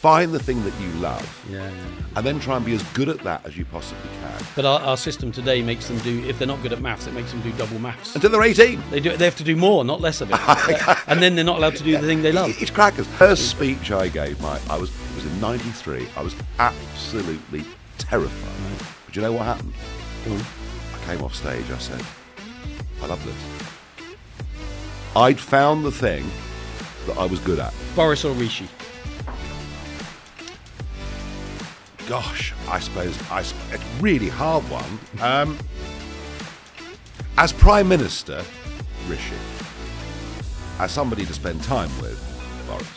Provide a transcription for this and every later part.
Find the thing that you love, Yeah, yeah. and then try and be as good at that as you possibly can But our, our system today makes them do, if they're not good at maths, it makes them do double maths. until they're 18. They do. They have to do more, not less of it. and then they're not allowed to do the thing they love. It's crackers. First speech I gave, my I was it was in '93. I was absolutely terrified. But you know what happened? I came off stage. I said, "I love this." I'd found the thing that I was good at. Boris or Rishi? Gosh, I suppose a really hard one. Um, as Prime Minister, Rishi. As somebody to spend time with, Boris.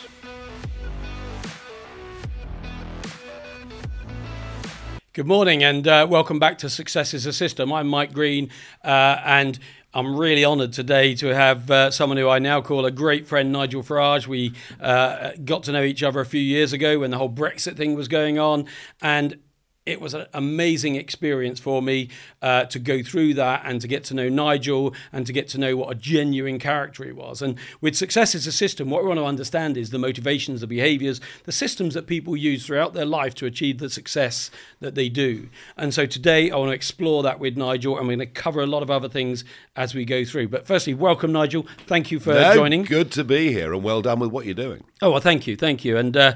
Good morning and uh, welcome back to Success is a System. I'm Mike Greene uh, and I'm really honoured today to have uh, someone who I now call a great friend, Nigel Farage. We uh, got to know each other a few years ago when the whole Brexit thing was going on and it was an amazing experience for me uh, to go through that and to get to know Nigel and to get to know what a genuine character he was. And with success as a system, what we want to understand is the motivations, the behaviors, the systems that people use throughout their life to achieve the success that they do. And so today I want to explore that with Nigel and we're going to cover a lot of other things as we go through. But firstly, welcome, Nigel. Thank you for No, joining. Good to be here, and well done with what you're doing. Oh well, thank you, thank you, and uh,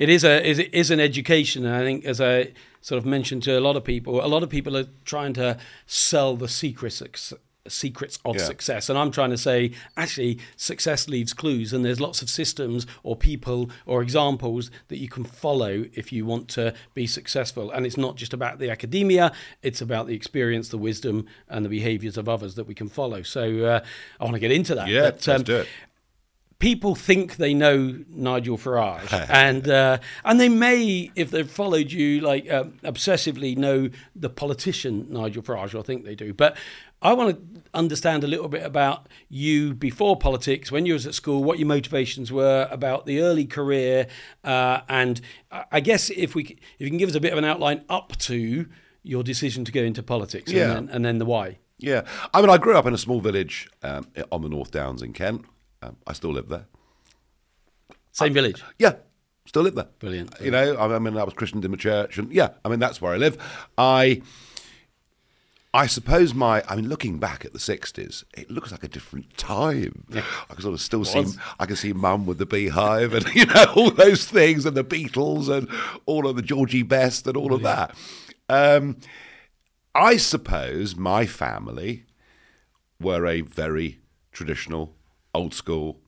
it is a is it is an education, and I think as I sort of mentioned to a lot of people, a lot of people are trying to sell the secrets secrets of Yeah. success, and I'm trying to say actually success leaves clues, and there's lots of systems or people or examples that you can follow if you want to be successful, and it's not just about the academia; it's about the experience, the wisdom, and the behaviours of others that we can follow. So uh, I want to get into that. Yeah, But, um, let's do it. People think they know Nigel Farage, and uh, and they may, if they've followed you like um, obsessively, know the politician Nigel Farage. I think they do, but. I want to understand a little bit about you before politics, when you was at school, what your motivations were, about the early career, uh, and I I guess if we if you can give us a bit of an outline up to your decision to go into politics, Yeah. and, then, and then the why. Yeah, I mean, I grew up in a small village um, on the North Downs in Kent. Um, I still live there. Same village. Yeah, still live there. Brilliant. You know, I, I mean, I was christened in the church, and yeah, I mean, that's where I live. I, I suppose my, I mean, looking back at the '60s, it looks like a different time. I can sort of still see. I can see Mum with the Beehive, and you know, all those things, and the Beatles, and all of the Georgie Best, and all of that. Um, I suppose my family were a very traditional, old school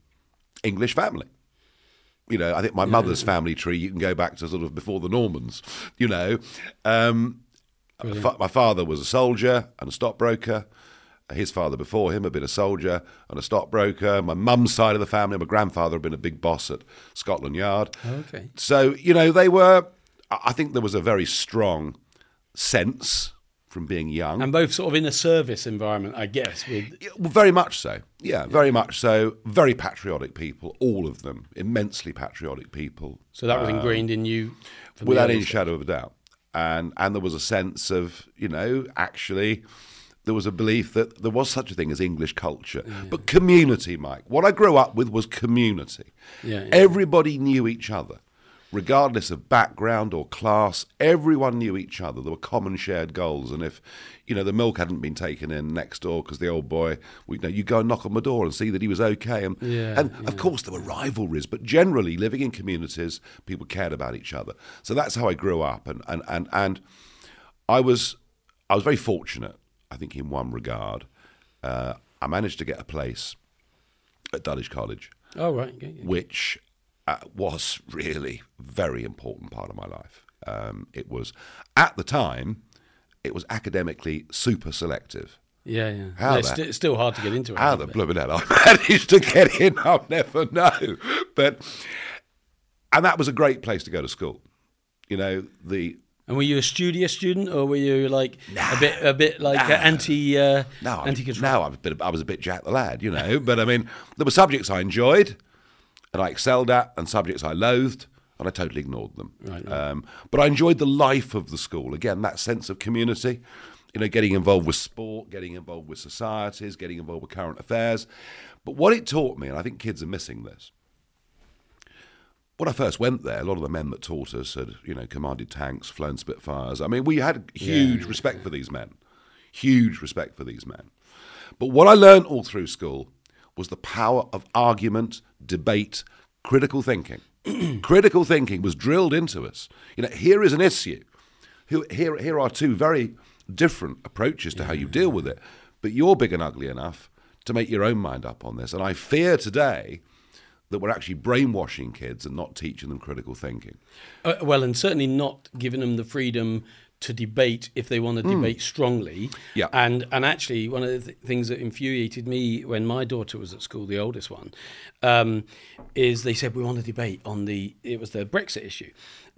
English family. You know, I think my mother's family tree, you can go back to sort of before the Normans, you know. Um, fa- my father was a soldier and a stockbroker. His father before him had been a soldier and a stockbroker. My mum's side of the family, my grandfather had been a big boss at Scotland Yard. Okay. So, you know, they were, I think there was a very strong sense from being young. And both sort of in a service environment, I guess, with Yeah, well, very much so. Yeah, very much so. Very patriotic people, all of them, immensely patriotic people, So that was um, ingrained in you without any shadow of a doubt. And and there was a sense of, you know, actually, there was a belief that there was such a thing as English culture, but community, Mike. What I grew up with was community. Yeah, yeah. Everybody knew each other. Regardless of background or class, everyone knew each other. There were common shared goals, and if you know the milk hadn't been taken in next door because the old boy, you know, you go and knock on the door and see that he was okay. And, Yeah, and of course there were rivalries, but generally living in communities, people cared about each other. So that's how I grew up, and and and, and I was I was very fortunate, I think, in one regard. Uh, I managed to get a place at Dulwich College Oh, right. yeah. which uh, was really very important part of my life. Um, it was at the time, it was academically super selective. Yeah, yeah. How No, it's, that- it's still hard to get into it. How the blooming hell I managed to get in, I'll never know. But and that was a great place to go to school. You know the And were you a studious student, or were you like a bit, a bit like uh, anti, uh, no, anti-control? no, I was a bit, I was a bit Jack the Lad, you know. but I mean, there were subjects I enjoyed and I excelled at, and subjects I loathed, and I totally ignored them. Right, right. Um, but I enjoyed the life of the school. Again, that sense of community. You know, getting involved with sport, getting involved with societies, getting involved with current affairs. But what it taught me, and I think kids are missing this, when I first went there, a lot of the men that taught us had, you know, commanded tanks, flown Spitfires. I mean, we had huge respect for these men, huge respect for these men. But what I learned all through school was the power of argument, debate, critical thinking. critical thinking was drilled into us. You know, here is an issue. Here, here, are two very different approaches to how you deal with it. But you're big and ugly enough to make your own mind up on this. And I fear today that we're actually brainwashing kids and not teaching them critical thinking. Uh, well, and certainly not giving them the freedom to debate if they want to debate strongly. Yeah. And and actually, one of the th- things that infuriated me when my daughter was at school, the oldest one, um, is they said we want to debate on the it was the Brexit issue.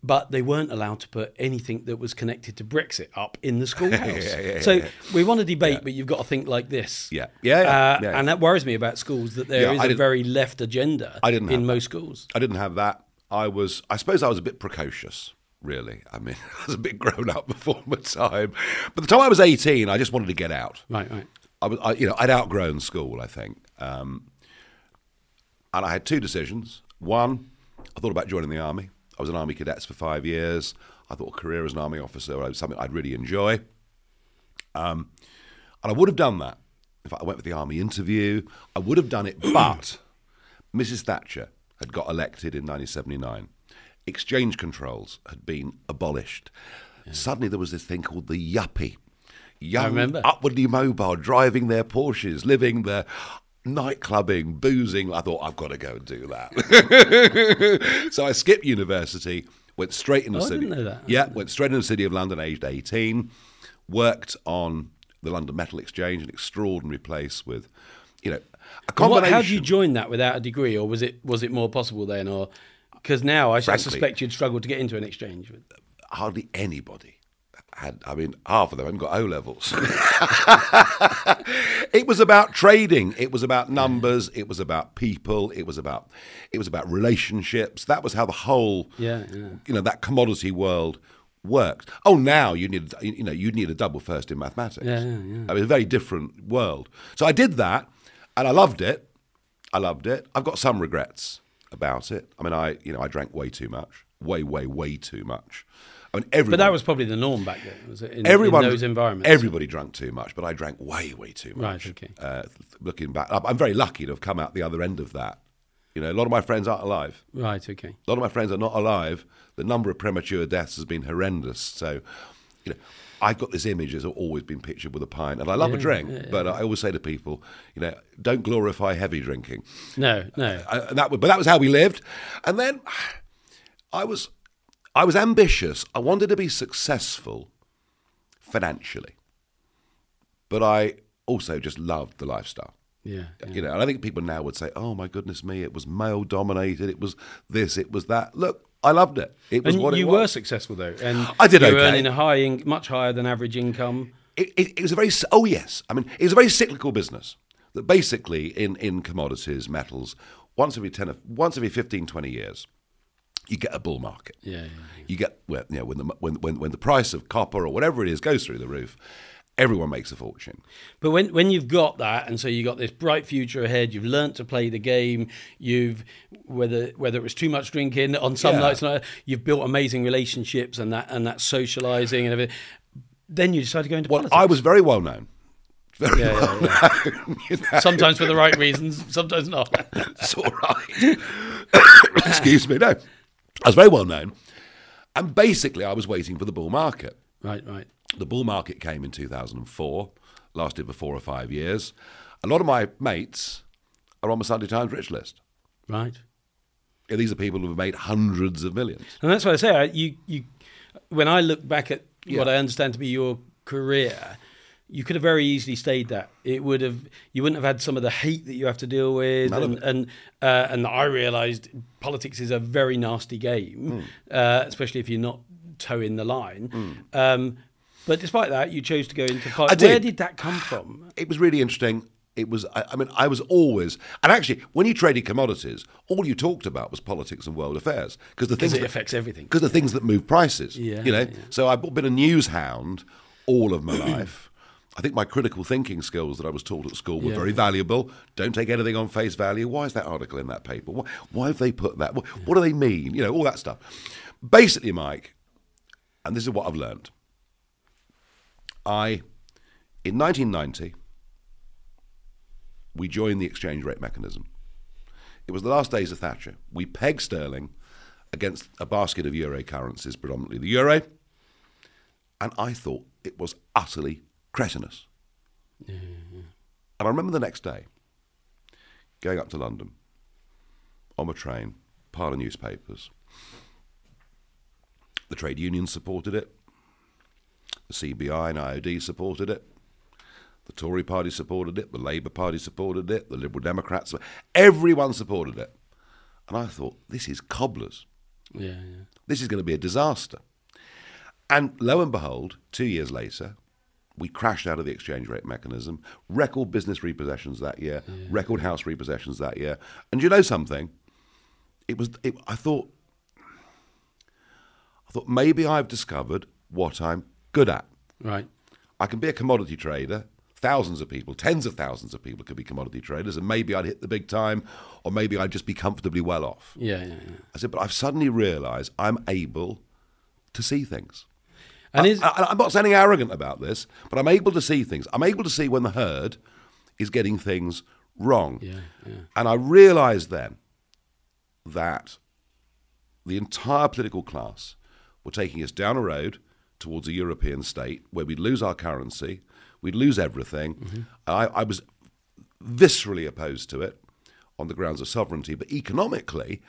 But they weren't allowed to put anything that was connected to Brexit up in the schoolhouse. Yeah, yeah, so yeah. we want to debate, but you've got to think like this. Yeah. Yeah, yeah, Uh. And that worries me about schools that there is a very left agenda I didn't in that. most schools. I didn't have that. I was, I suppose I was a bit precocious, really. I mean, I was a bit grown up before my time. But the time I was 18, I just wanted to get out. Right, right. I was, I, you know, I'd outgrown school, I think. Um, and I had two decisions. One, I thought about joining the army. I was an army cadets for five years. I thought a career as an army officer was something I'd really enjoy. Um, and I would have done that. In fact, I went for the army interview. I would have done it, but Mrs. Thatcher had got elected in 1979. Exchange controls had been abolished. Suddenly there was this thing called the yuppie. Young, remember. upwardly mobile, driving their Porsches, living their nightclubbing, boozing. I thought, I've got to go and do that. so I skipped university, went straight into Oh, the I city. didn't know that. Yeah, went straight into the city of London, aged 18. Worked on the London Metal Exchange, an extraordinary place with, you know, a What, how did you join that without a degree, or was it was it more possible then, or because now I, Frankly- suspect you'd struggle to get into an exchange. With hardly anybody had. I mean, half of them haven't got O levels. it was about trading. It was about numbers. It was about people. It was about it was about relationships. That was how the whole Yeah, yeah. you know that commodity world worked. Oh, now you need you know you need a double first in mathematics. Yeah, yeah, yeah. I mean, it's a very different world. So I did that, and I loved it. I loved it. I've got some regrets about it. I mean, I you know I drank way too much, way way way too much. I mean, everyone, But that was probably the norm back then, was it? In, everyone in those environments. Everybody drank too much, but I drank way, way too much. Right, okay. Uh, looking back, I'm I'm very lucky to have come out the other end of that. You know, a lot of my friends aren't alive. right, okay. A lot of my friends are not alive. The number of premature deaths has been horrendous. So, you know, I've got this image has always been pictured with a pint, and I love a drink, but I always say to people, you know, don't glorify heavy drinking. No, no. I, and that, was- but that was how we lived. And then I was, I was ambitious. I wanted to be successful financially, but I also just loved the lifestyle. Yeah, yeah. You know, and I think people now would say, "Oh my goodness me, it was male dominated. It was this, it was that." Look, I loved it. It was And what you were successful though, and I did you were earning a high, in, much higher than average income. it, it, it was a very oh yes. I mean it was a very cyclical business that basically in, in commodities metals once every 10 or- once every 15 20 years you get a bull market. Yeah, yeah, you get well, you know, when the when, when when the price of copper or whatever it is goes through the roof everyone makes a fortune But when when you've got that, and so you've got this bright future ahead, you've learnt to play the game. You've whether whether it was too much drinking on some Yeah. nights, you've built amazing relationships and that and that socialising and everything. Then you decide to go into well politics. i was very well known very Yeah, well yeah, known you know. sometimes for the right reasons, sometimes not. It's all right. Excuse me. No, I was very well known, and basically, I was waiting for the bull market. right, right. The bull market came in 2004, lasted for four or five years. A lot of my mates are on the Sunday Times rich list. Right. Yeah, These are people who have made hundreds of millions. And that's what I say. I, you, you, when I look back at what I understand to be your career, you could have very easily stayed that. It would have. You wouldn't have had some of the hate that you have to deal with, None and and, uh, and I realised politics is a very nasty game, uh, especially if you're not toeing the line. Um, but despite that, you chose to go into I politics. did. Where did that come from? It was really interesting. It was, I, I mean, I was always, and actually, when you traded commodities, all you talked about was politics and world affairs because the things it that- affects everything. because the things that move prices. Yeah, you know. yeah. So I've been a news hound all of my life. I think my critical thinking skills that I was taught at school were very valuable. Don't take anything on face value. Why is that article in that paper? Why, why have they put that? What, what do they mean? You know, all that stuff. Basically, Mike, and this is what I've learned. I, in 1990, we joined the exchange rate mechanism. It was the last days of Thatcher. We pegged sterling against a basket of euro currencies, predominantly the euro, and I thought it was utterly cretinous. And I remember the next day going up to London on a train, pile of newspapers. The trade unions supported it. The CBI and IOD supported it. The Tory party supported it. The Labour Party supported it. The Liberal Democrats. Everyone supported it. And I thought, this is cobblers. Yeah, yeah. This is going to be a disaster. And lo and behold, two years later, we crashed out of the exchange rate mechanism. Record business repossessions that year. Record house repossessions that year. And you know something? It was. It, I thought. I thought maybe I've discovered what I'm good at. Right. I can be a commodity trader. Thousands of people, tens of thousands of people could be commodity traders, and maybe I'd hit the big time, or maybe I'd just be comfortably well off. Yeah, yeah, yeah. I said, but I've suddenly realised I'm able to see things. And I, is I, I'm not sounding arrogant about this, but I'm able to see things. I'm able to see when the herd is getting things wrong. yeah, yeah. And I realised then that the entire political class were taking us down a road towards a European state where we'd lose our currency, we'd lose everything. Mm-hmm. I, I was viscerally opposed to it on the grounds of sovereignty, but economically,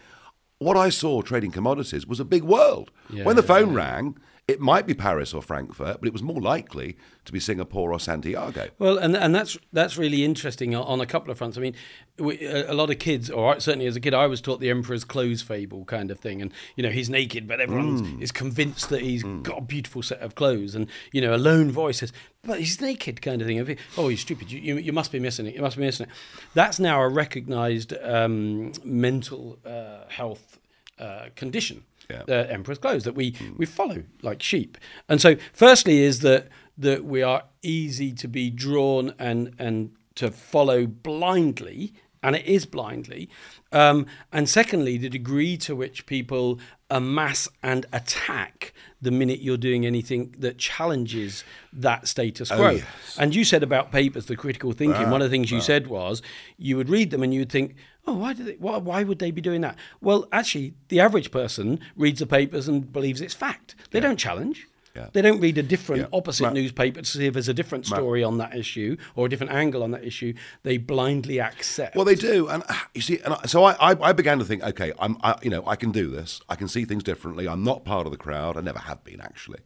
what I saw trading commodities was a big world. Yeah, when the yeah, phone rang, it might be Paris or Frankfurt, but it was more likely to be Singapore or Santiago. Well, and and that's that's really interesting on- a couple of fronts. I mean, we, a, lot of kids, or certainly as a kid, I was taught the emperor's clothes fable kind of thing, and you know he's naked, but everyone is convinced that he's got a beautiful set of clothes, and you know a lone voice says, "But he's naked," kind of thing. Oh, you're stupid! You, you, you must be missing it. You must be missing it. That's now a recognised um, mental uh, health uh, condition Yeah. the emperor's clothes that we we follow like sheep. And so, firstly, is that that we are easy to be drawn and and to follow blindly, and it is blindly. Um, and secondly, the degree to which people amass and attack the minute you're doing anything that challenges that status oh, quo. yes. And you said about papers, the critical thinking. One of the things you said was you would read them and you would think, oh, why do they? Why, why would they be doing that? Well, actually, the average person reads the papers and believes it's fact. They don't challenge. Yeah. They don't read a different Yeah. opposite Ma- newspaper to see if there's a different story on that issue or a different angle on that issue. They blindly accept. Well, they do, and uh, you see, and I, so I, I, I began to think, okay, I'm, I, you know, I can do this. I can see things differently. I'm not part of the crowd. I never have been actually.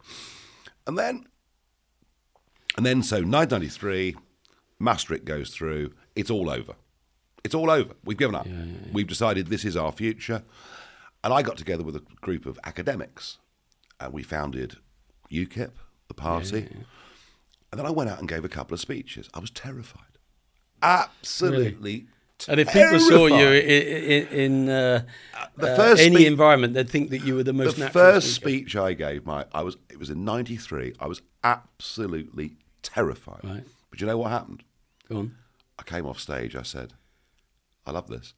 And then, and then, so 993, Maastricht goes through. It's all over. It's all over. We've given up. We've decided this is our future. And I got together with a group of academics, and we founded UKIP, the party. And then I went out and gave a couple of speeches. I was terrified. Absolutely. and if people saw you in, in uh, the uh, first any speech- environment, they'd think that you were the most the natural first speaker. speech I gave, my I was it was in '93. I was absolutely terrified. Right. But you know what happened? Go on. I came off stage. I said, "I love this."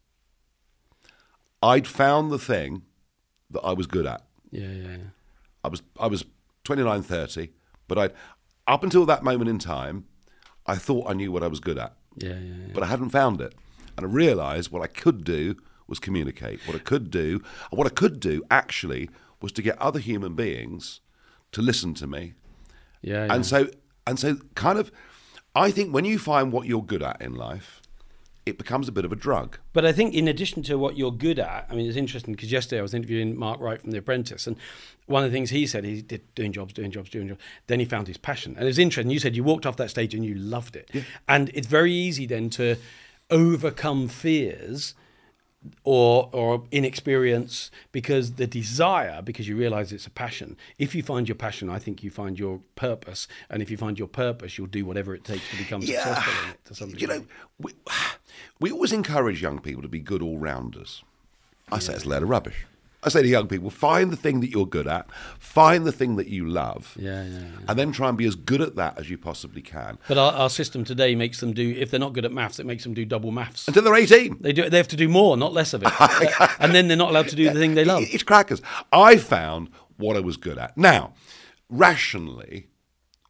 I'd found the thing that I was good at. Yeah, yeah, yeah. I was I was 29, 30, but I up until that moment in time, I thought I knew what I was good at, Yeah, yeah, yeah. but I hadn't found it, and I realised what I could do was communicate. What I could do, what I could do actually was to get other human beings to listen to me, yeah, yeah. and so and so kind of, I think when you find what you're good at in life, it becomes a bit of a drug. But I think, in addition to what you're good at, I mean, it's interesting because yesterday I was interviewing Mark Wright from The Apprentice, and one of the things he said, he did doing jobs, doing jobs, doing jobs. Then he found his passion, and it was interesting. You said you walked off that stage and you loved it, and it's very easy then to overcome fears or or inexperience because the desire because you realize it's a passion if you find your passion i think you find your purpose and if you find your purpose you'll do whatever it takes to become successful in it to some You know, we, we always encourage young people to be good all rounders. I say it's a load of rubbish. I say to young people, find the thing that you're good at, find the thing that you love, Yeah, yeah, yeah. and then try and be as good at that as you possibly can But our, our system today makes them do, if they're not good at maths, it makes them do double maths. until they're 18. They do. They have to do more, not less of it, and then they're not allowed to do the thing they love. It's crackers. I found what I was good at. Now, rationally,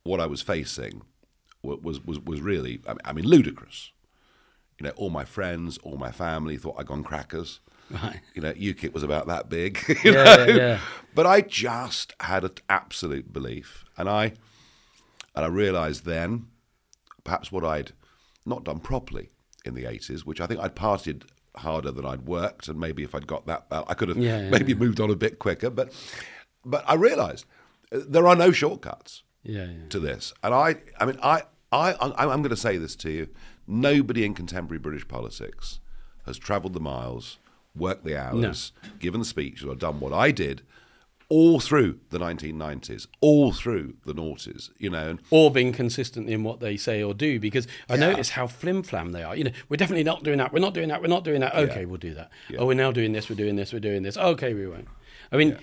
what I was facing was was was really, I mean, ludicrous. You know, all my friends, all my family thought I'd gone crackers. Right. You know, UKIP was about that big. You Yeah, know? yeah, yeah. But I just had an absolute belief, and I and I realised then, perhaps what I'd not done properly in the eighties, which I think I'd partied harder than I'd worked, and maybe if I'd got that, I could have Yeah, maybe moved on a bit quicker. But but I realised uh, there are no shortcuts Yeah, yeah. to this, and I I mean I I I- I'm going to say this to you: nobody in contemporary British politics has travelled the miles, worked the hours, given the speeches, or done what I did. All through the 1990s, all through the noughties, you know, and or being consistent in what they say or do because I notice how flim flam they are. You know, we're definitely not doing that. We're not doing that. We're not doing that. Okay, we'll do that. Oh, we're now doing this. We're doing this. We're doing this. Okay, we won't. I mean,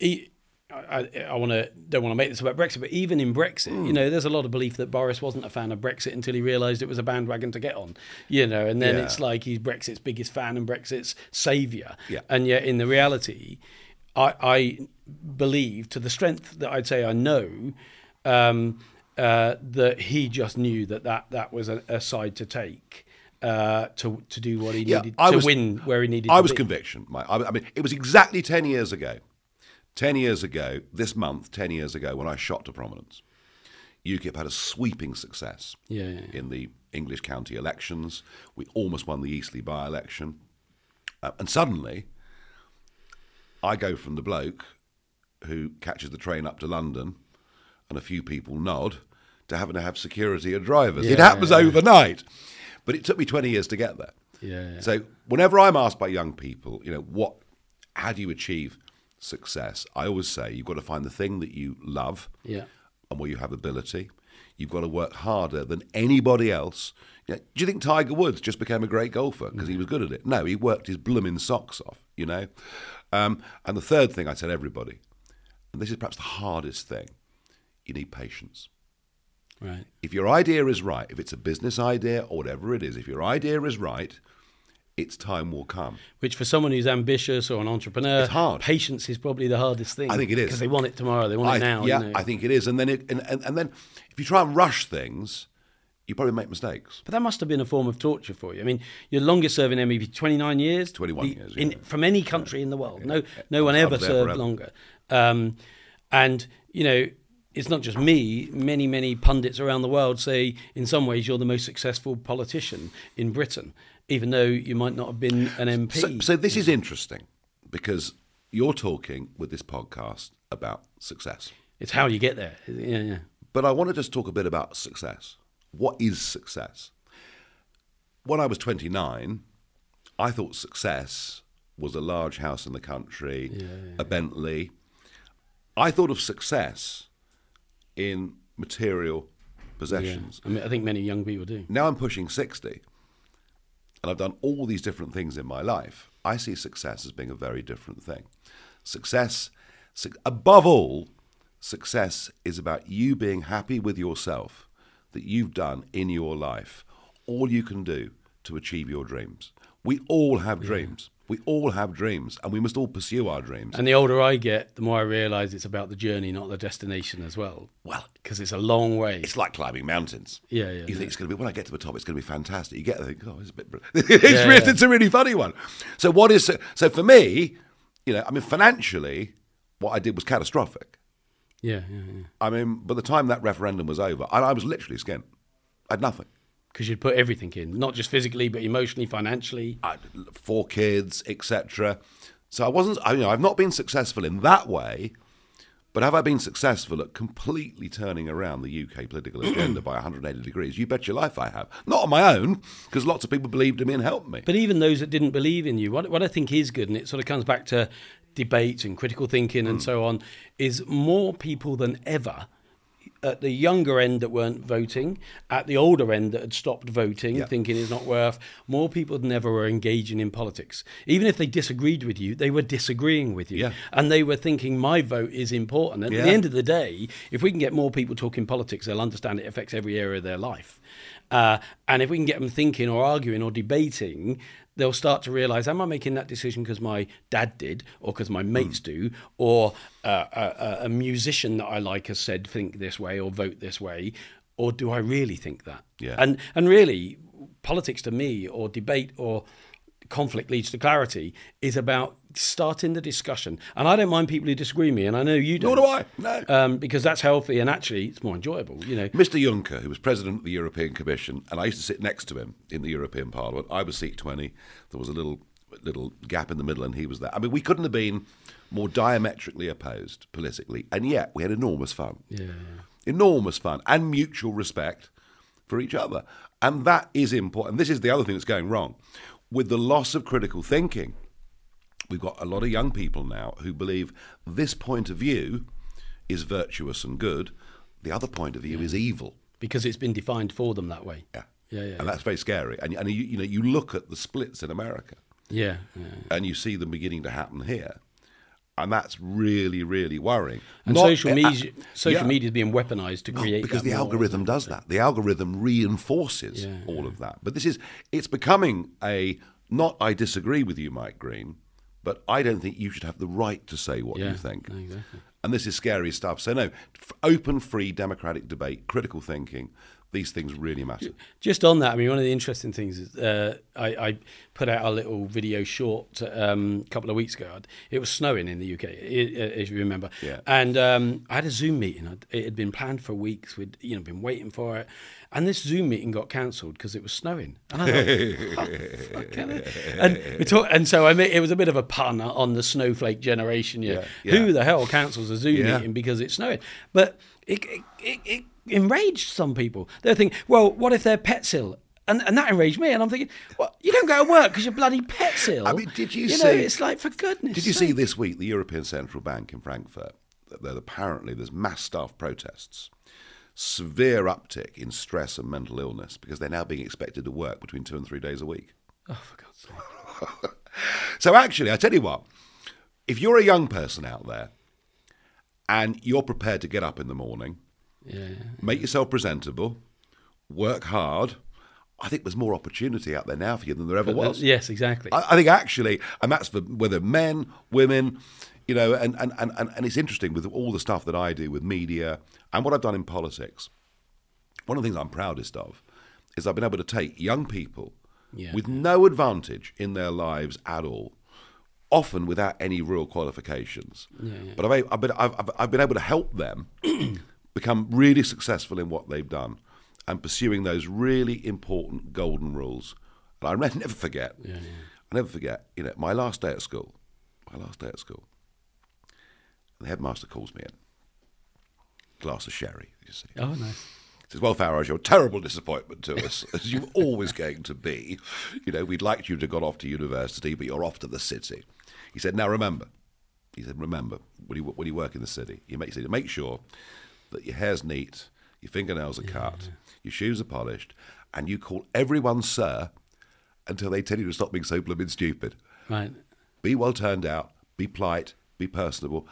e- I, I want to don't want to make this about Brexit, but even in Brexit, Hmm. you know, there's a lot of belief that Boris wasn't a fan of Brexit until he realised it was a bandwagon to get on. You know, and then Yeah. it's like he's Brexit's biggest fan and Brexit's saviour. Yeah. And yet, in the reality, I, I believe, to the strength that I'd say I know, um, uh, that he just knew that that, that was a, a side to take uh, to to do what he Yeah, needed I to was- win where he needed. I was be. conviction. Mike. I I mean, it was exactly 10 years ago. 10 years ago, this month, 10 years ago, when I shot to prominence. UKIP had a sweeping success Yeah, yeah, yeah. in the English county elections. We almost won the Eastleigh by election. Uh, and suddenly, I go from the bloke who catches the train up to London and a few people nod to having to have security and drivers. it happens overnight. But it took me 20 years to get there. Yeah. So whenever I'm asked by young people, you know, what, how do you achieve success? I always say you've got to find the thing that you love Yeah. and where you have ability. You've got to work harder than anybody else. You know, do you think Tiger Woods just became a great golfer because he was good at it? No, he worked his blooming socks off, you know. Um, and the third thing I tell everybody, and this is perhaps the hardest thing, you need patience. Right. If your idea is right, if it's a business idea or whatever it is, if your idea is right, its time will come. Which for someone who's ambitious or an entrepreneur, It's hard. Patience is probably the hardest thing. I think it is. because they want it tomorrow. They want I, it now. yeah, you know. I think it is. And then, it, and, and, and then, if you try and rush things, you probably make mistakes. But that must have been a form of torture for you. I mean, your longest serving MEP, 29 years? 21 The- years, In, yeah. From any country in the world. No no one ever served forever. longer. Um, and, you know, it's not just me. Many, many pundits around the world say, in some ways, you're the most successful politician in Britain, even though you might not have been an MP. So, so this is interesting because you're talking with this podcast about success. it's how you get there. Yeah, yeah. But I want to just talk a bit about success. What is success? When I was 29, I thought success was a large house in the country, a Bentley. I thought of success in material possessions. I mean, I think many young people do. Now I'm pushing 60 and I've done all these different things in my life. I see success as being a very different thing. Success, su- above all, success is about you being happy with yourself that you've done in your life all you can do to achieve your dreams. We all have dreams. We all have dreams and we must all pursue our dreams. And the older I get, the more I realise it's about the journey, not the destination as well. Well, Because it's a long way. It's like climbing mountains. Yeah, yeah, You yeah. think it's going to be when I get to the top, it's going to be fantastic. You get there, oh, it's a bit. it's, Yeah, really, yeah. it's a really funny one. So what is so for me? You know, I mean, financially, what I did was catastrophic. yeah, yeah, yeah. I mean, by the time that referendum was over, I, I was literally skint. I had nothing. Because you'd put everything in, not just physically, but emotionally, financially. I four kids, etc. So I wasn't. I, you know, I've not been successful in that way. But have I been successful at completely turning around the UK political agenda by 180 degrees? You bet your life I have. Not on my own, because lots of people believed in me and helped me. But even those that didn't believe in you, what, what I think is good, and it sort of comes back to debate and critical thinking Mm. and so on, is more people than ever at the younger end that weren't voting, at the older end that had stopped voting, Yeah. thinking it's not worth, more people than ever were engaging in politics. Even if they disagreed with you, they were disagreeing with you. Yeah. And they were thinking, my vote is important. And at the end of the day, if we can get more people talking politics, they'll understand it affects every area of their life. Uh, and if we can get them thinking or arguing or debating, they'll start to realize, am I making that decision because my dad did, or because my mates Hmm. do, or uh, a, a, a musician that I like has said think this way or vote this way, or do I really think that? Yeah. And and really, politics to me, or debate, or conflict leads to clarity, is about starting the discussion. And I don't mind people who disagree with me, and I know you don't. Nor do I. No. Um, because that's healthy and actually it's more enjoyable. You know, Mr. Juncker, who was president of the European Commission, and I used to sit next to him in the European Parliament. I was seat 20. There was a little little gap in the middle, and he was there. I mean, we couldn't have been more diametrically opposed politically, and yet we had enormous fun. yeah. Enormous fun and mutual respect for each other. And that is important. This is the other thing that's going wrong. With the loss of critical thinking, we've got a lot of young people now who believe this point of view is virtuous and good, the other point of view is evil. because it's been defined for them that way. Yeah. Yeah, yeah, And that's very scary. And, and you, you know, you look at the splits in America Yeah, yeah. and you see them beginning to happen here. And that's really, really worrying. And Not- social uh, media, social yeah. media is being weaponized to Well, create because the algorithm does that. The algorithm reinforces Yeah, all of that. But this is it's becoming a not I disagree with you, Mike Greene, but I don't think you should have the right to say what Yeah, you think. exactly. And this is scary stuff. So no, open, free, democratic debate, critical thinking. These things really matter. Just on that, I mean, one of the interesting things is uh, I, I put out a little video short um, a couple of weeks ago. It was snowing in the UK, i- i- as you remember. Yeah. And um, I had a Zoom meeting. It had been planned for weeks. We'd you know been waiting for it, and this Zoom meeting got cancelled because it was snowing. And I oh, and we talk, and so I mean, it was a bit of a pun on the snowflake generation. Yeah. Yeah, Who the hell cancels a Zoom Yeah. meeting because it's snowing? But it, it, it, enraged some people. They're thinking, well, what if their pet's ill? And, and that enraged me. And I'm thinking, well, you don't go to work because your bloody pet's ill. I mean, did you see You know, it's like, for goodness Did you see this week the European Central Bank in Frankfurt? That that apparently there's mass staff protests, severe uptick in stress and mental illness because they're now being expected to work between two and three days a week. Oh, for God's sake. So actually, I tell you what, if you're a young person out there and you're prepared to get up in the morning, Yeah, make yourself presentable, work hard, I think there's more opportunity out there now for you than there ever was. Yes, exactly. I, I think actually, and that's for whether men, women, you know, and, and, and, and, and it's interesting with all the stuff that I do with media and what I've done in politics. One of the things I'm proudest of is I've been able to take young people Yeah. with no advantage in their lives at all, often without any real qualifications. But I've, I've, been, I've, I've- been able to help them become really successful in what they've done and pursuing those really important golden rules. And I never forget, I never forget, you know, my last day at school, my last day at school, the headmaster calls me in, glass of sherry, you see. oh, nice. Says, well, Farage, you're a terrible disappointment to us, as you're always going to be. You know, we'd liked you to have gone off to university, but you're off to the city. He said, now remember, he said, remember, when you, when you work in the city, you make, he said, make sure that your hair's neat, your fingernails are cut, your shoes are polished, and you call everyone sir until they tell you to stop being so blooming stupid. Right. Be well turned out, be polite, be personable.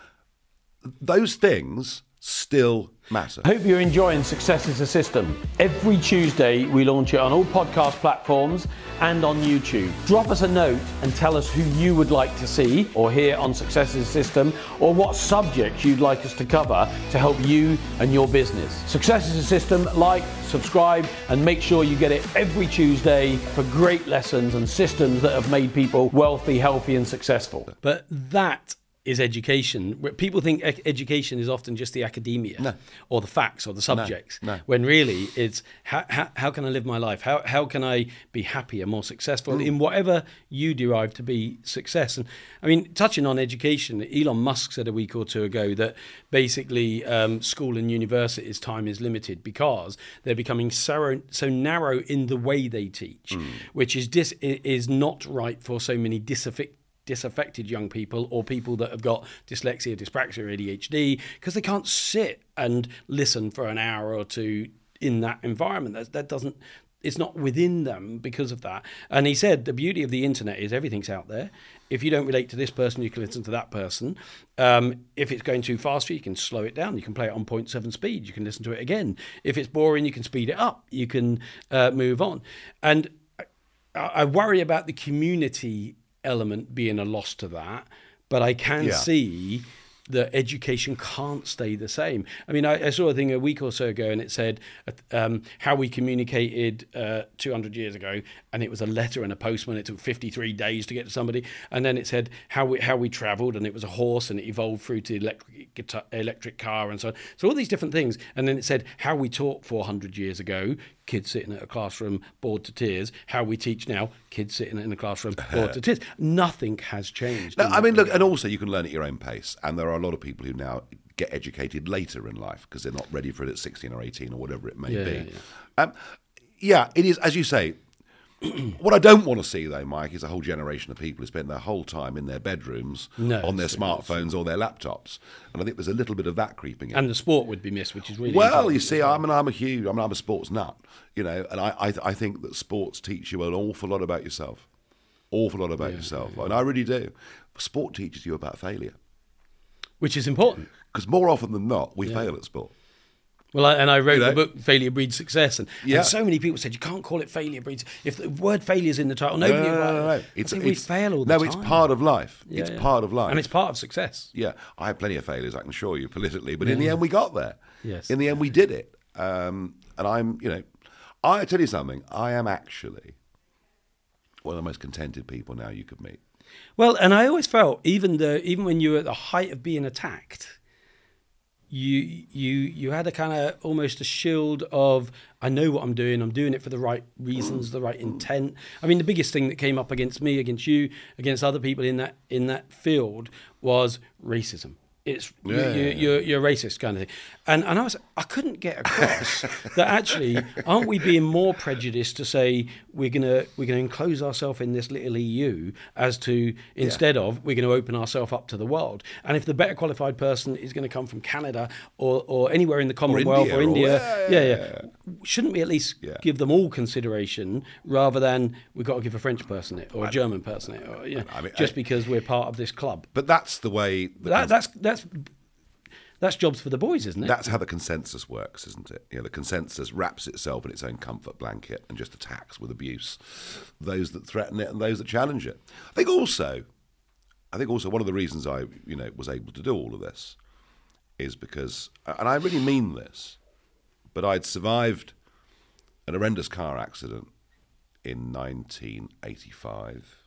Those things still matter. I hope you're enjoying Success is a System. Every Tuesday, we launch it on all podcast platforms and on YouTube. Drop us a note and tell us who you would like to see or hear on Success is a System or what subjects you'd like us to cover to help you and your business. Success is a System. Like, subscribe, and make sure you get it every Tuesday for great lessons and systems that have made people wealthy, healthy, and successful. But that is education. People think education is often just the academia or the facts or the subjects, no. when really it's how, how, how can I live my life? How, how can I be happier, more successful in whatever you derive to be success? And I mean, touching on education, Elon Musk said a week or two ago that basically um, school and universities time is limited because they're becoming so, so narrow in the way they teach, which is dis, is not right for so many disaffected disaffected young people or people that have got dyslexia, dyspraxia, ADHD because they can't sit and listen for an hour or two in that environment. That, that doesn't it's not within them because of that. And he said the beauty of the internet is everything's out there. If you don't relate to this person, you can listen to that person. Um, if it's going too fast for you, you can slow it down. You can play it on 0.7 speed. You can listen to it again. If it's boring, you can speed it up. You can uh, move on. And I, I worry about the community element being a loss to that, but I can Yeah. see that education can't stay the same. I mean, I, I saw a thing a week or so ago, and it said um, how we communicated uh, 200 years ago, and it was a letter and a postman. It took 53 days to get to somebody, and then it said how we how we travelled, and it was a horse, and it evolved through to electric guitar, electric car, and so on. So all these different things, and then it said how we taught 400 years ago. Kids sitting at a classroom bored to tears. How we teach now, kids sitting in a classroom bored to tears. Nothing has changed. No, I mean, look, and also you can learn at your own pace. And there are a lot of people who now get educated later in life because they're not ready for it at 16 or 18 or whatever it may Yeah, be. yeah, Um, yeah, it is, as you say. what I don't want to see, though, Mike, is a whole generation of people who spend their whole time in their bedrooms No, on their smartphones or their laptops. And I think there's a little bit of that creeping in. and the sport would be missed, which is really Well, you see, I mean, I'm a huge, I mean, I'm a sports nut, you know, and I, I, I think that sports teach you an awful lot about yourself, awful lot about yourself, and I really do. Sport teaches you about failure which is important. because more often than not, we fail at sport. Well, I, and I wrote You know? the book "Failure Breeds Success," and, Yeah. and so many people said you can't call it failure breeds. If the word failure is in the title, nobody. no, no, no, no. I think we fail all the no, time. No, it's part of life. Yeah, it's yeah. part of life, and it's part of success. yeah. I had plenty of failures, I can assure you, politically, but in the end, we got there. Yes. In the end, we did it, um, and I'm, you know, I tell you something. I am actually one of the most contented people now you could meet. Well, and I always felt even the even when you were at the height of being attacked, you you you had a kind of almost a shield of I know what I'm doing. I'm doing it for the right reasons, the right intent. I mean, the biggest thing that came up against me, against you, against other people in that in that field was racism. It's you, Yeah. you, you're you're racist kind of thing, and and I was I couldn't get across that actually aren't we being more prejudiced to say we're gonna we're gonna enclose ourselves in this little EU as to instead of we're going to open ourselves up to the world, and if the better qualified person is going to come from Canada or or anywhere in the Commonwealth India or or- India, yeah, yeah, yeah, yeah, shouldn't we at least Yeah. give them all consideration rather than we've got to give a French person it or a German person it, or, you know, I mean, just I- because we're part of this club? But that's the way. the That, that's that's that's jobs for the boys, isn't it? That's how the consensus works, isn't it? You know, the consensus wraps itself in its own comfort blanket and just attacks with abuse those that threaten it and those that challenge it. I think also, I think also one of the reasons I, you know, was able to do all of this is because, and I really mean this, but I'd survived an horrendous car accident in 1985.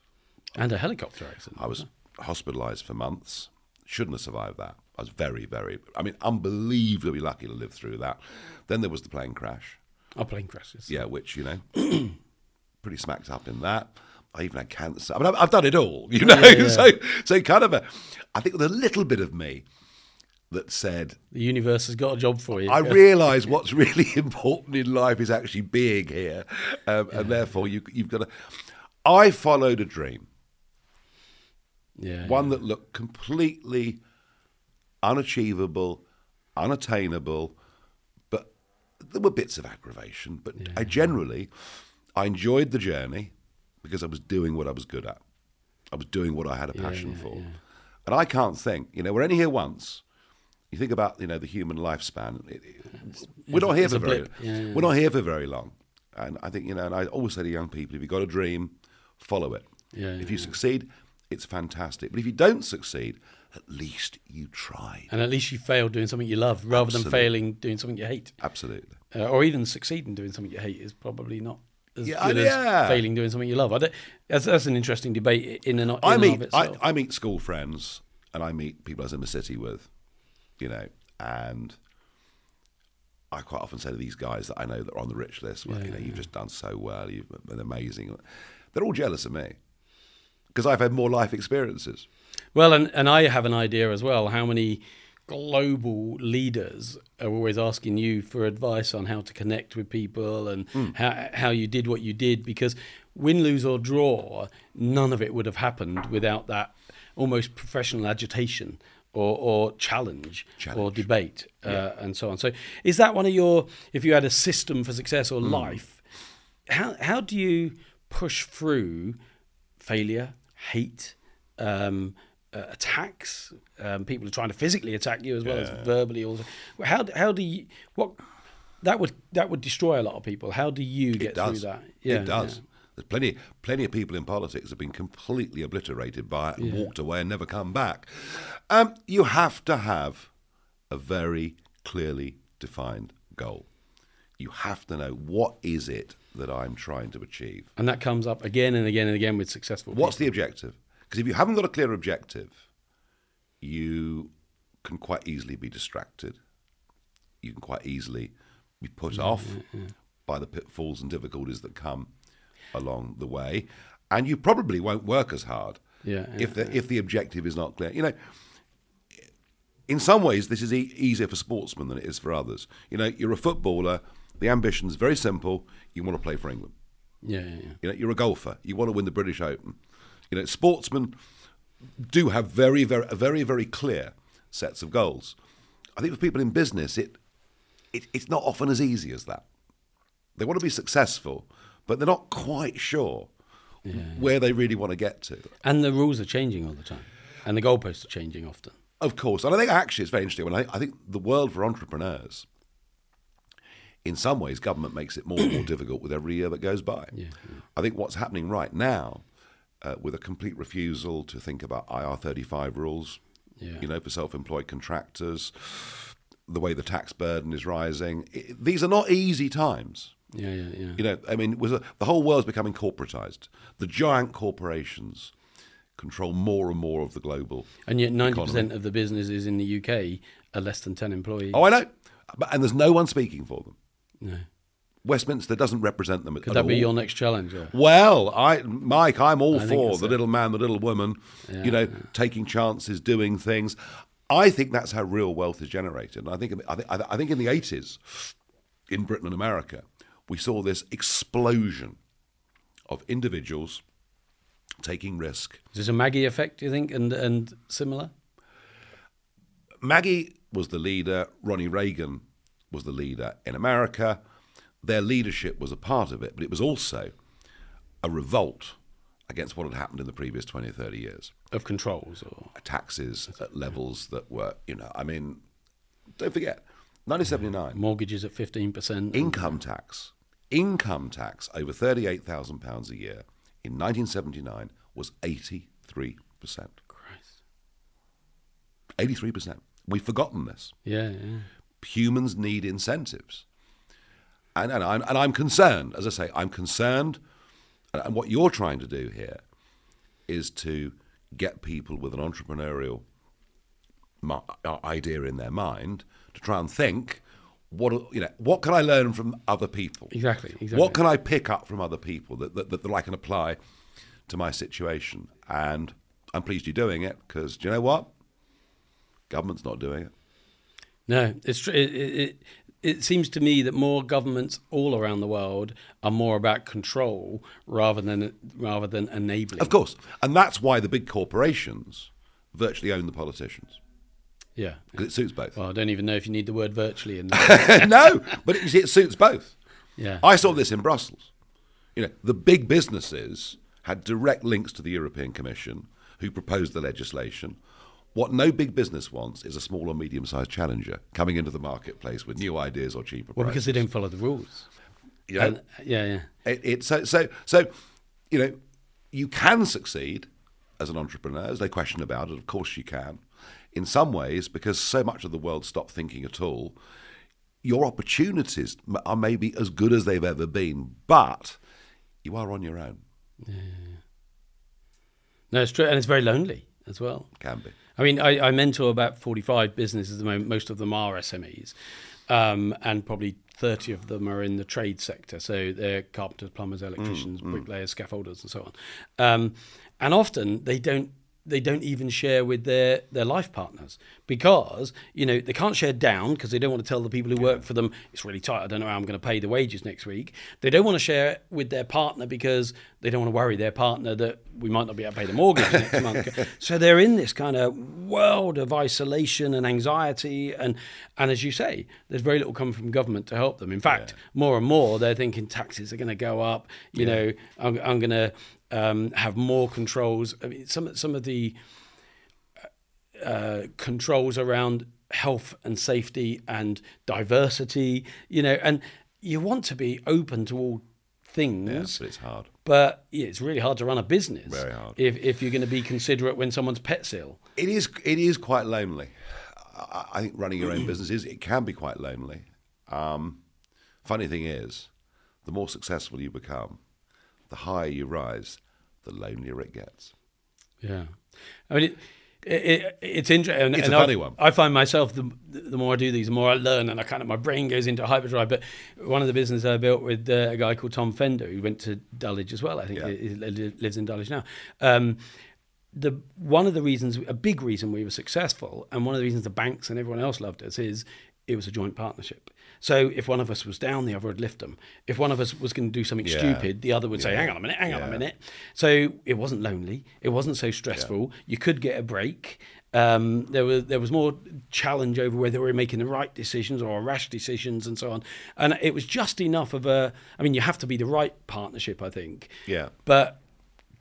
and a helicopter accident. I was hospitalised for months. Shouldn't have survived that. I was very, very, I mean, unbelievably lucky to live through that. Then there was the plane crash. Our plane crashes. Yeah, which, you know, pretty smacked up in that. I even had cancer. I mean, I've, I've done it all, you know. yeah. So, so kind of a, I think there's a little bit of me that said, The universe has got a job for you. I realise what's really important in life is actually being here, um, and therefore you, you've got to. I followed a dream. Yeah, one that looked completely unachievable, unattainable, but there were bits of aggravation. But I generally, I enjoyed the journey because I was doing what I was good at. I was doing what I had a passion for. And I can't think, you know, we're only here once. You think about, you know, the human lifespan. It, it- we're not here for very. Yeah, yeah, We're not here for very long. And I think, you know, and I always say to young people, if you've got a dream, follow it. Yeah, if yeah, you succeed, it's fantastic. But if you don't succeed, at least you tried. and at least you failed doing something you love rather than failing doing something you hate, Absolutely. uh, or even succeeding doing something you hate is probably not as Yeah, good yeah. as failing doing something you love. I don't, that's, that's an interesting debate in and, in I meet of I. I meet school friends and I meet people I was in the city with, you know, and I quite often say to these guys that I know that are on the rich list, well, you know, you've just done so well, you've been amazing. They're all jealous of me because I've had more life experiences. Well, and, and I have an idea as well how many global leaders are always asking you for advice on how to connect with people and Hmm. how, how you did what you did because win, lose or draw, none of it would have happened without that almost professional agitation or, or challenge, or debate uh, and so on. So, is that one of your? If you had a system for success or life, how how do you push through failure, hate, um, uh, attacks? Um, people are trying to physically attack you as well as verbally. Also, how how do you what? That would that would destroy a lot of people. How do you get It does. through that? it does. There's plenty, plenty of people in politics have been completely obliterated by it and walked away and never come back. Um, you have to have a very clearly defined goal. You have to know what is it that I'm trying to achieve. And that comes up again and again and again with successful. What's people. the objective? Because if you haven't got a clear objective, you can quite easily be distracted. You can quite easily be put off by the pitfalls and difficulties that come along the way, and you probably won't work as hard Yeah, if the if the objective is not clear. You know, in some ways, this is e- easier for sportsmen than it is for others. You know, you're a footballer. The ambition is very simple. You want to play for England. Yeah, yeah, yeah. You know, you're a golfer. You want to win the British Open. You know, sportsmen do have very, very, very, very clear sets of goals. I think for people in business, it, it it's not often as easy as that. They want to be successful, but they're not quite sure where they really want to get to. And the rules are changing all the time, and the goalposts are changing often. Of course, and I think actually it's very interesting. When I, I think the world for entrepreneurs, in some ways, government makes it more and more difficult with every year that goes by. Yeah, I think what's happening right now, uh, with a complete refusal to think about IR thirty five rules, Yeah. you know, for self employed contractors, the way the tax burden is rising, i these are not easy times. Yeah, yeah, yeah. You know, I mean, was a, the whole world's becoming corporatized. The giant corporations control more and more of the global And yet, ninety percent of the businesses in the UK are less than ten employees. Oh, I know, but, and there's no one speaking for them. No. Westminster doesn't represent them. At all. Could at that be your next challenge? Or? Well, I, Mike, I'm all I for the a- little man, the little woman. Yeah, you know, taking chances, doing things. I think that's how real wealth is generated. And I think, I think, I think in the 80s, in Britain and America, we saw this explosion of individuals taking risk. Is this a Maggie effect? Do you think, and and similar? Maggie was the leader. Ronnie Reagan was the leader in America. Their leadership was a part of it, but it was also a revolt against what had happened in the previous 20 or 30 years. Of controls, or Taxes at levels that were, you know, I mean, don't forget, 1979, mortgages at fifteen percent. income tax, income tax over £38,000 a year in 1979 was 83%. Christ. 83%. We've forgotten this. Yeah, yeah. Humans need incentives. And, and, I'm, and I'm concerned, as I say, I'm concerned. And, what you're trying to do here is to get people with an entrepreneurial uh, idea in their mind to try and think, what you know, what can I learn from other people? Exactly, exactly. What can I pick up from other people that, that, that, that I can apply to my situation? And I'm pleased you're doing it because do you know what? Government's not doing it. No, it's tr- it, it, it, it seems to me that more governments all around the world are more about control rather than rather than enabling. Of course. And that's why the big corporations virtually own the politicians. Yeah. Because it suits both. Well, I don't even know if you need the word virtually in there. no, but you see, it suits both. yeah. I saw this in Brussels. You know, the big businesses had direct links to the European Commission, who proposed the legislation. What no big business wants is a small or medium sized challenger coming into the marketplace with new ideas or cheaper well, because they don't follow the rules. You know, And, yeah, yeah. It, it, so, so, so, you know, you can succeed as an entrepreneur. There's no question about it. Of course, you can. In some ways, because so much of the world stopped thinking at all, your opportunities are maybe as good as they've ever been, but you are on your own. Yeah. No, it's true, and it's very lonely as well. Can be. I mean, I, I mentor about 45 businesses at the moment. Most of them are SMEs, um, and probably 30 of them are in the trade sector. So they're carpenters, plumbers, electricians, bricklayers, scaffolders, and so on. Um, and often they don't they don't even share with their, their life partners because you know they can't share down because they don't want to tell the people who work for them it's really tight. I don't know how I'm going to pay the wages next week. They don't want to share with their partner because they don't want to worry their partner that we might not be able to pay the mortgage next month. So they're in this kind of world of isolation and anxiety, and and as you say, there's very little coming from government to help them. In fact, more and more they're thinking taxes are going to go up. You know, I'm, I'm going to um, have more controls. I mean, some some of the uh, controls around health and safety and diversity, you know, and you want to be open to all things. but it's hard. But yeah, it's really hard to run a business. Very hard. If, if you're going to be considerate when someone's pet's ill. It is. It is quite lonely. I, I think running your own business is. It can be quite lonely. Um, funny thing is, the more successful you become, the higher you rise, the lonelier it gets. Yeah. I mean, it, it, it's interesting. It's and a I- funny one. I find myself the the more I do these, the more I learn, and I kind of my brain goes into hyperdrive. But one of the businesses I built with uh, a guy called Tom Fender, who went to Dulwich as well. I think Yeah. he, he lives in Dulwich now. Um, the one of the reasons, a big reason we were successful, and one of the reasons the banks and everyone else loved us is it was a joint partnership. So if one of us was down, the other would lift them. If one of us was going to do something Yeah. stupid, the other would say, "Hang on a minute, hang on a minute." So it wasn't lonely. It wasn't so stressful. You could get a break. Um, there was there was more challenge over whether we were making the right decisions or rash decisions and so on. And it was just enough of a. I mean, you have to be the right partnership, I think. Yeah. But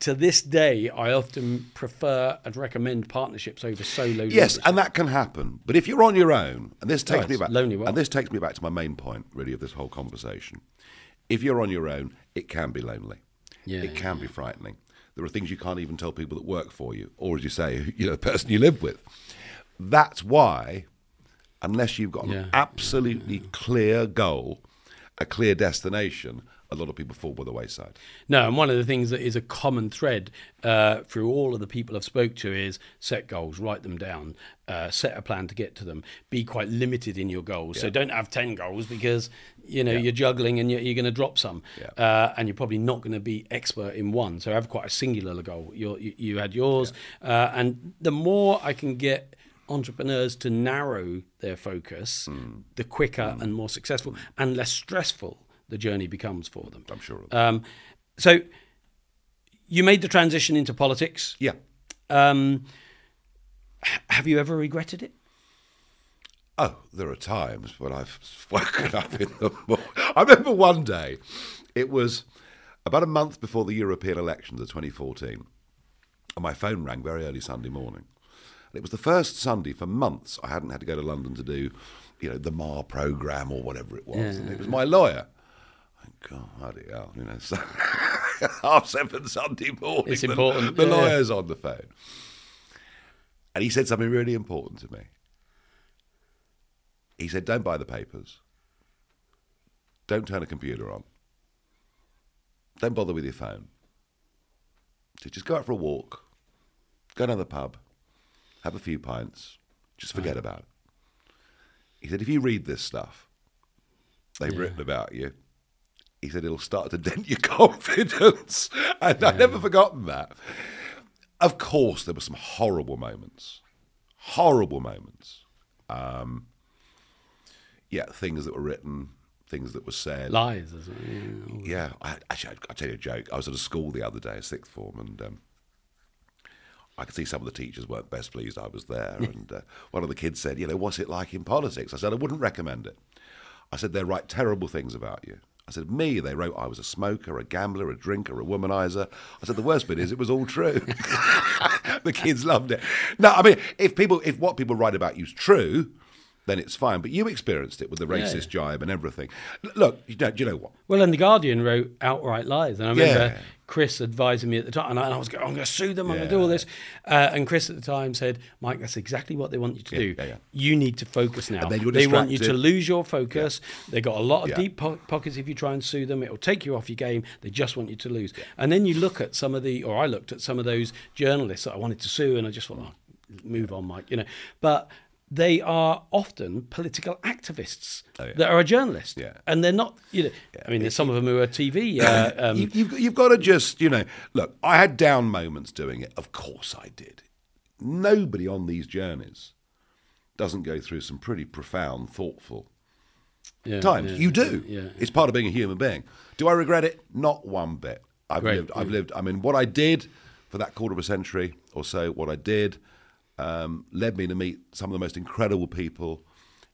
to this day, I often prefer and recommend partnerships over solo. Yes, and that can happen. But if you're on your own, and this takes Oh, me back, lonely world. and this takes me back to my main point, really, of this whole conversation. If you're on your own, it can be lonely. Yeah, it can be frightening. There are things you can't even tell people that work for you, or as you say, you know, the person you live with. That's why, unless you've got an Yeah. absolutely clear goal, a clear destination, a lot of people fall by the wayside. No, and one of the things that is a common thread uh, through all of the people I've spoke to is set goals, write them down, uh, set a plan to get to them. Be quite limited in your goals. So don't have ten goals because you know you're juggling and you're, you're going to drop some, Yeah. uh, and you're probably not going to be expert in one. So have quite a singular goal. You're, you you had yours, uh, and the more I can get entrepreneurs to narrow their focus, Hmm. the quicker and more successful and less stressful the journey becomes for them. I'm sure of that. Um, so you made the transition into politics. yeah. Um, have you ever regretted it? Oh, there are times when I've woken up in the morning. I remember one day, it was about a month before the European elections of 2014, and my phone rang very early Sunday morning. And it was the first Sunday for months I hadn't had to go to London to do, you know, the Marr programme or whatever it was. And it was my lawyer. God, hell, you know, so half seven Sunday morning. It's important, The, yeah. lawyer's on the phone. And he said something really important to me. He said, Don't buy the papers. Don't turn a computer on. Don't bother with your phone. He said, Just go out for a walk. Go down the pub. Have a few pints. Just forget about it. He said, If you read this stuff they've written about you, he said, it'll start to dent your confidence. And I've never forgotten that. Of course, there were some horrible moments. Horrible moments yeah, things that were written, things that were said. Lies. As well, yeah. yeah, I, actually, I'll tell you a joke. I was at a school the other day, sixth form, and um, I could see some of the teachers weren't best pleased I was there. and uh, one of the kids said, "You know, what's it like in politics?" I said, "I wouldn't recommend it." I said, "They write terrible things about you." I said, "Me, they wrote I was a smoker, a gambler, a drinker, a womanizer." I said, "The worst bit is it was all true." the kids loved it. No, I mean, if people, if what people write about you is true. Then it's fine, but you experienced it with the racist jibe and everything. Look, you know, do you know what? Well, and the Guardian wrote outright lies, and I remember Yeah. Chris advising me at the time, and I, and I was going, "I'm going to sue them. I'm going to do all this." Uh, and Chris at the time said, "Mike, that's exactly what they want you to Yeah, do. yeah, yeah. You need to focus now. They want you to lose your focus. They've got a lot of Yeah. deep po- pockets if you try and sue them. It'll take you off your game. They just want you to lose. And then you look at some of the, or I looked at some of those journalists that I wanted to sue, and I just thought, oh, move on, Mike. You know, but. They are often political activists Oh, yeah. that are a journalist, Yeah. and they're not. You know, I mean, there's some of them who are TV. Uh, um, you, you've, you've got to just, you know, look, I had down moments doing it. Of course I did. nobody on these journeys doesn't go through some pretty profound, thoughtful Yeah, times. yeah, you do. Yeah. It's part of being a human being. Do I regret it? Not one bit. I've Great, lived. I've lived. I mean, what I did for that quarter of a century or so, what I did um, led me to meet some of the most incredible people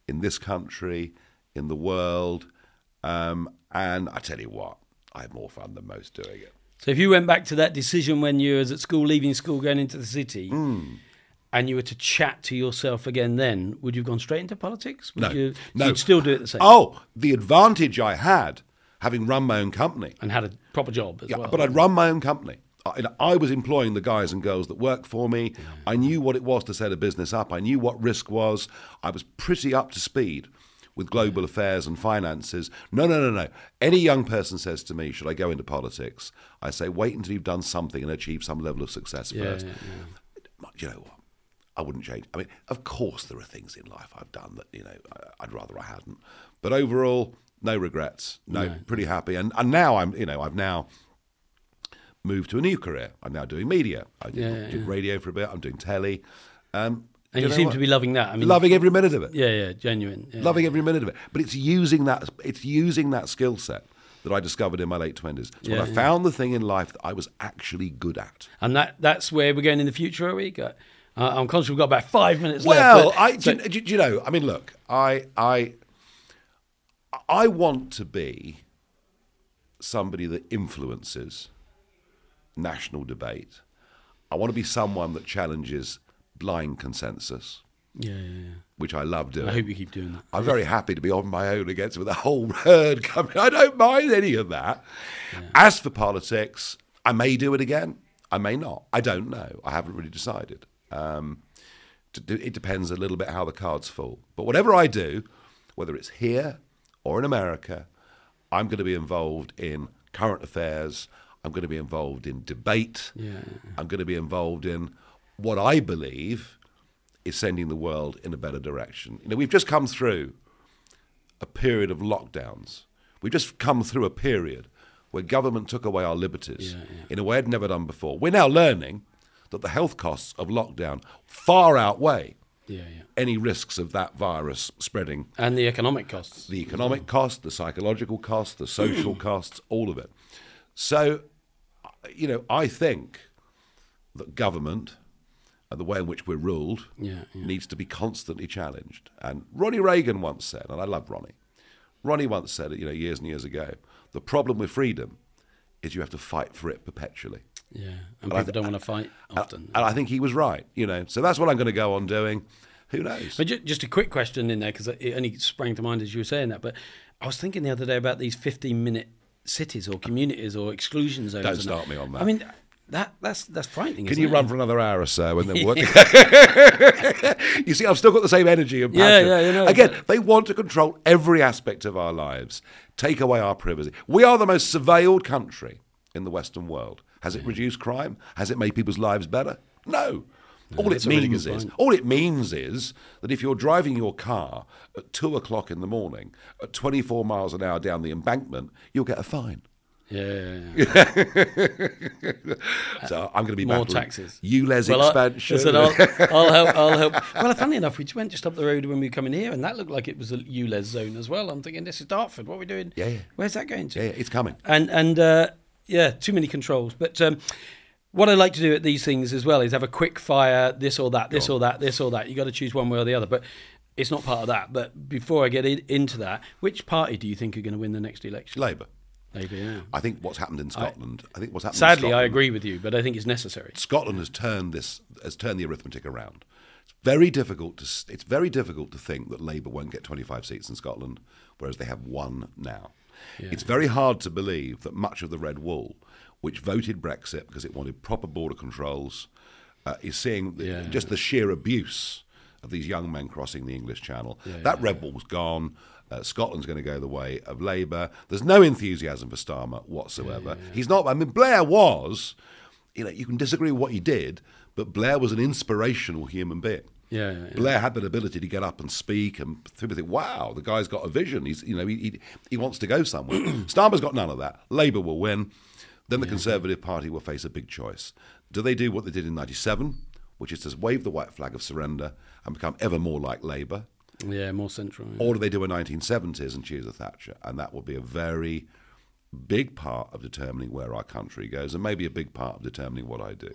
in this country, in the world, um, and I tell you what, I had more fun than most doing it. So if you went back to that decision when you was at school, leaving school, going into the city, Hmm. and you were to chat to yourself again, then would you have gone straight into politics? Would No, you, no. You'd still do it the same. Oh, the advantage I had having run my own company and had a proper job as Yeah, well. but I'd run my own company. I, I was employing the guys and girls that worked for me. I knew what it was to set a business up. I knew what risk was. I was pretty up to speed with global affairs and finances. No, no, no, no. Any young person says to me, "Should I go into politics?" I say, "Wait until you've done something and achieved some level of success Yeah, first. yeah, You know what? I wouldn't change. I mean, of course, there are things in life I've done that you know I'd rather I hadn't. But overall, no regrets. No, pretty happy. And and now I'm you know I've now moved to a new career. I'm now doing media. I did, Yeah, yeah, did radio for a bit. I'm doing telly. Um, and you, know seem what? to be loving that. I mean, loving every minute of it. Yeah, yeah, genuine. Yeah. Loving every minute of it. But it's using that. It's using that skill set that I discovered in my late twenties. It's when Yeah, I yeah. found the thing in life that I was actually good at. And that that's where we're going in the future, are we? Uh, I'm conscious we've got about five minutes Well, left. but- I, so- do, do- do you know? I mean, look, I, I, I want to be somebody that influences national debate. I want to be someone that challenges blind consensus, yeah, yeah, yeah. which I love doing. I hope you keep doing that. I'm very happy to be on my own against with a whole herd coming. I don't mind any of that. As for politics, I may do it again. I may not. I don't know. I haven't really decided. Um, to do- it depends a little bit how the cards fall. But whatever I do, whether it's here or in America, I'm going to be involved in current affairs. I'm going to be involved in debate. Yeah. I'm going to be involved in what I believe is sending the world in a better direction. You know, we've just come through a period of lockdowns. We've just come through a period where government took away our liberties Yeah, yeah. in a way it had never done before. We're now learning that the health costs of lockdown far outweigh Yeah, yeah. any risks of that virus spreading And the economic costs. the economic cost, the psychological cost, the social costs, all of it. So, you know, I think that government and the way in which we're ruled Yeah, yeah. needs to be constantly challenged. And Ronnie Reagan once said, and I love Ronnie, Ronnie once said, you know, years and years ago, the problem with freedom is you have to fight for it perpetually. Yeah, and I people don't want to fight often. And I think he was right, you know. So that's what I'm going to go on doing. Who knows? But ju- just a quick question in there because it only sprang to mind as you were saying that. But I was thinking the other day about these 15 minute cities or communities or exclusion zones. Don't start me on that. I mean, that that's that's frightening. Can you it? run for another hour or so and then what? you see, I've still got the same energy and Yeah, passion. yeah, you know, Again, but- they want to control every aspect of our lives, take away our privacy. We are the most surveilled country in the Western world. Has it reduced crime? Has it made people's lives better? No. All it a really means is point. all it means is that if you're driving your car at two o'clock in the morning at 24 miles an hour down the embankment, you'll get a fine. Yeah, yeah, yeah. So I'm going to be More battling taxes. ULEZ Well, I- expansion. listen, I'll, I'll help. I'll help. Well, funny enough, we just went just up the road when we were coming here, and that looked like it was a ULEZ zone as well. I'm thinking, this is Dartford. What are we doing? Yeah, yeah. Where's that going to? yeah, yeah, it's coming. and and uh, yeah, too many controls. But um, what I like to do at these things as well is have a quick fire, this or that, this or that, this or that. You got to choose one way or the other. But it's not part of that. But before I get in, into that, which party do you think are going to win the next election? Labour. Labour. Yeah. I think what's happened in Scotland. I, think what's happened. in Sadly, I agree with you, but I think it's necessary. Scotland has turned this has turned the arithmetic around. It's very difficult to it's very difficult to think that Labour won't get 25 seats in Scotland, whereas they have one now. It's very hard to believe that much of the red wall, which voted Brexit because it wanted proper border controls, uh, is seeing Yeah. just the sheer abuse of these young men crossing the English Channel. that red wall's gone. Uh, Scotland's going to go the way of Labour. There's no enthusiasm for Starmer whatsoever. He's not. I mean, Blair was. You know, you can disagree with what he did, but Blair was an inspirational human being. Yeah, yeah, yeah. Blair had that ability to get up and speak, and people think, "Wow, the guy's got a vision. He's, you know, he, he, he wants to go somewhere." Starmer's got none of that. Labour will win. Then the Conservative Party will face a big choice. Do they do what they did in '97, which is to wave the white flag of surrender and become ever more like Labour? Yeah, more central. yeah. Or do they do a 1970s and choose a Thatcher? And that will be a very big part of determining where our country goes and maybe a big part of determining what I do.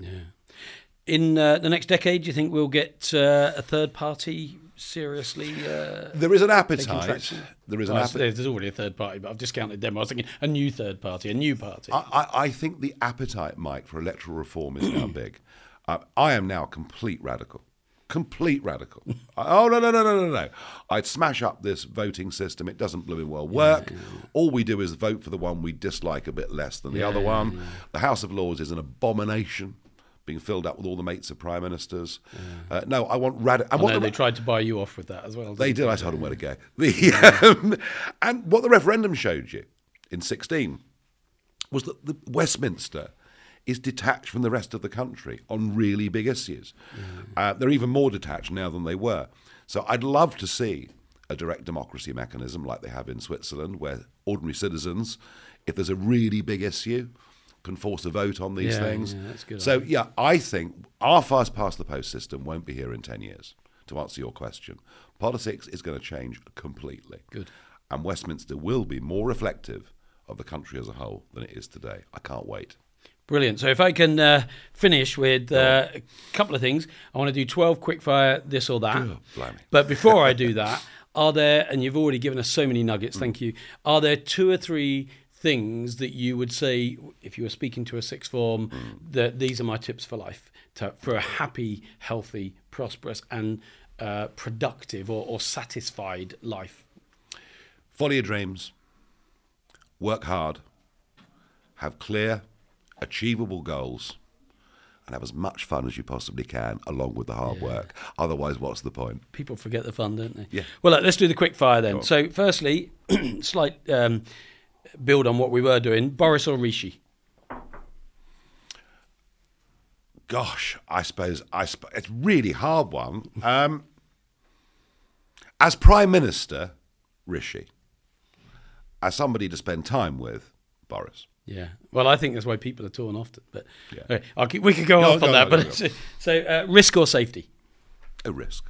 In uh, the next decade, do you think we'll get uh, a third party seriously? Uh, There is an appetite. traction? There is an well, appetite. there's already a third party, but I've discounted them. I was thinking a new third party, a new party. I, I, I think the appetite, Mike, for electoral reform is now big. Uh, I am now a complete radical. Complete radical. oh, no, no, no, no, no, no. I'd smash up this voting system. It doesn't blooming well work. All we do is vote for the one we dislike a bit less than the Yeah, other yeah, one. The House of Lords is an abomination, being filled up with all the mates of prime ministers. Uh, no, I want radical. I know they tried to buy you off with that as well. They did. I told them where to go. The, um, and what the referendum showed you in 16 was that the Westminster is detached from the rest of the country on really big issues. Uh, they're even more detached now than they were. So I'd love to see a direct democracy mechanism like they have in Switzerland, where ordinary citizens, if there's a really big issue, can force a vote on these Yeah, things. yeah, that's good So yeah, I think our first past the post system won't be here in ten years. To answer your question, politics is going to change completely. Good. And Westminster will be more reflective of the country as a whole than it is today. I can't wait. Brilliant. So if I can uh, finish with uh, a couple of things, I want to do 12 quickfire this or that. Oh. But before I do that, are there, and you've already given us so many nuggets, thank you, are there two or three things that you would say, if you were speaking to a sixth form, that these are my tips for life, to, for a happy, healthy, prosperous, and uh, productive or, or satisfied life? Follow your dreams. Work hard. Have clear, achievable goals. And have as much fun as you possibly can along with the hard work. Otherwise, what's the point? People forget the fun, don't they? Yeah. Well, look, let's do the quick fire then. So, firstly, slight um, build on what we were doing. Boris or Rishi? Gosh, I suppose I sp- it's really hard one. Um, as Prime Minister, Rishi. As somebody to spend time with, Boris. Yeah. Well, I think that's why people are torn often. But Yeah. okay, I'll keep, we could go No, off on no, that. no, but no, so, so, uh, risk or safety? A risk.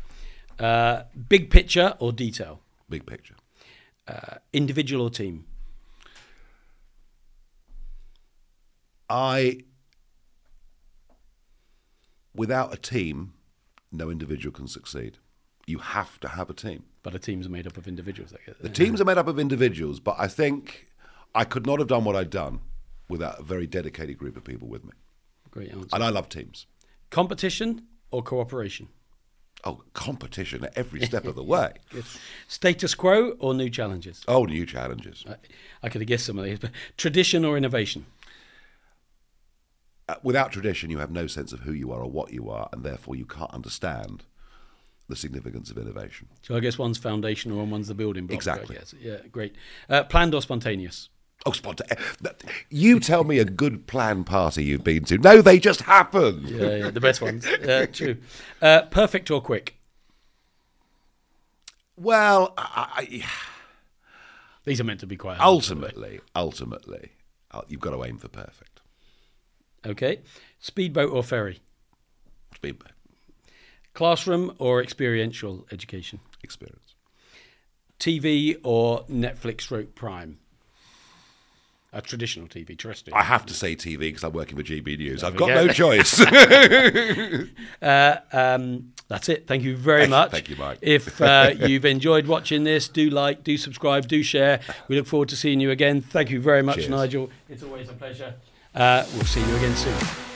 Uh, big picture or detail? Big picture. Uh, individual or team? I, without a team, no individual can succeed. You have to have a team. But the team's are made up of individuals. I guess. The teams are made up of individuals, but I think I could not have done what I've done without a very dedicated group of people with me. Great answer. And I love teams. Competition or cooperation? Oh, competition at every step of the way. Status quo or new challenges? Oh, new challenges. I, I could have guessed some of these, but tradition or innovation? Uh, without tradition, you have no sense of who you are or what you are, and therefore you can't understand the significance of innovation. So I guess one's foundational and one's the building block. Exactly. Yeah, great. Uh, planned or spontaneous? Oh, spontaneous. You tell me a good plan party you've been to. No, they just happen. Yeah, yeah the best ones. Uh, true. Uh, perfect or quick? Well, I, I, These are meant to be quite hard. ultimately, ultimately, uh, you've got to aim for perfect. Okay. Speedboat or ferry? Speedboat Classroom or experiential education? experience. TV or Netflix stroke Prime? A traditional TV, terrestrial. I have to say TV because I'm working for GB News. I've got go. no choice. Uh, um, that's it. Thank you very much. thank you, Mike. If uh, you've enjoyed watching this, do like, do subscribe, do share. We look forward to seeing you again. Thank you very much, Cheers. Nigel. It's always a pleasure. Uh, we'll see you again soon.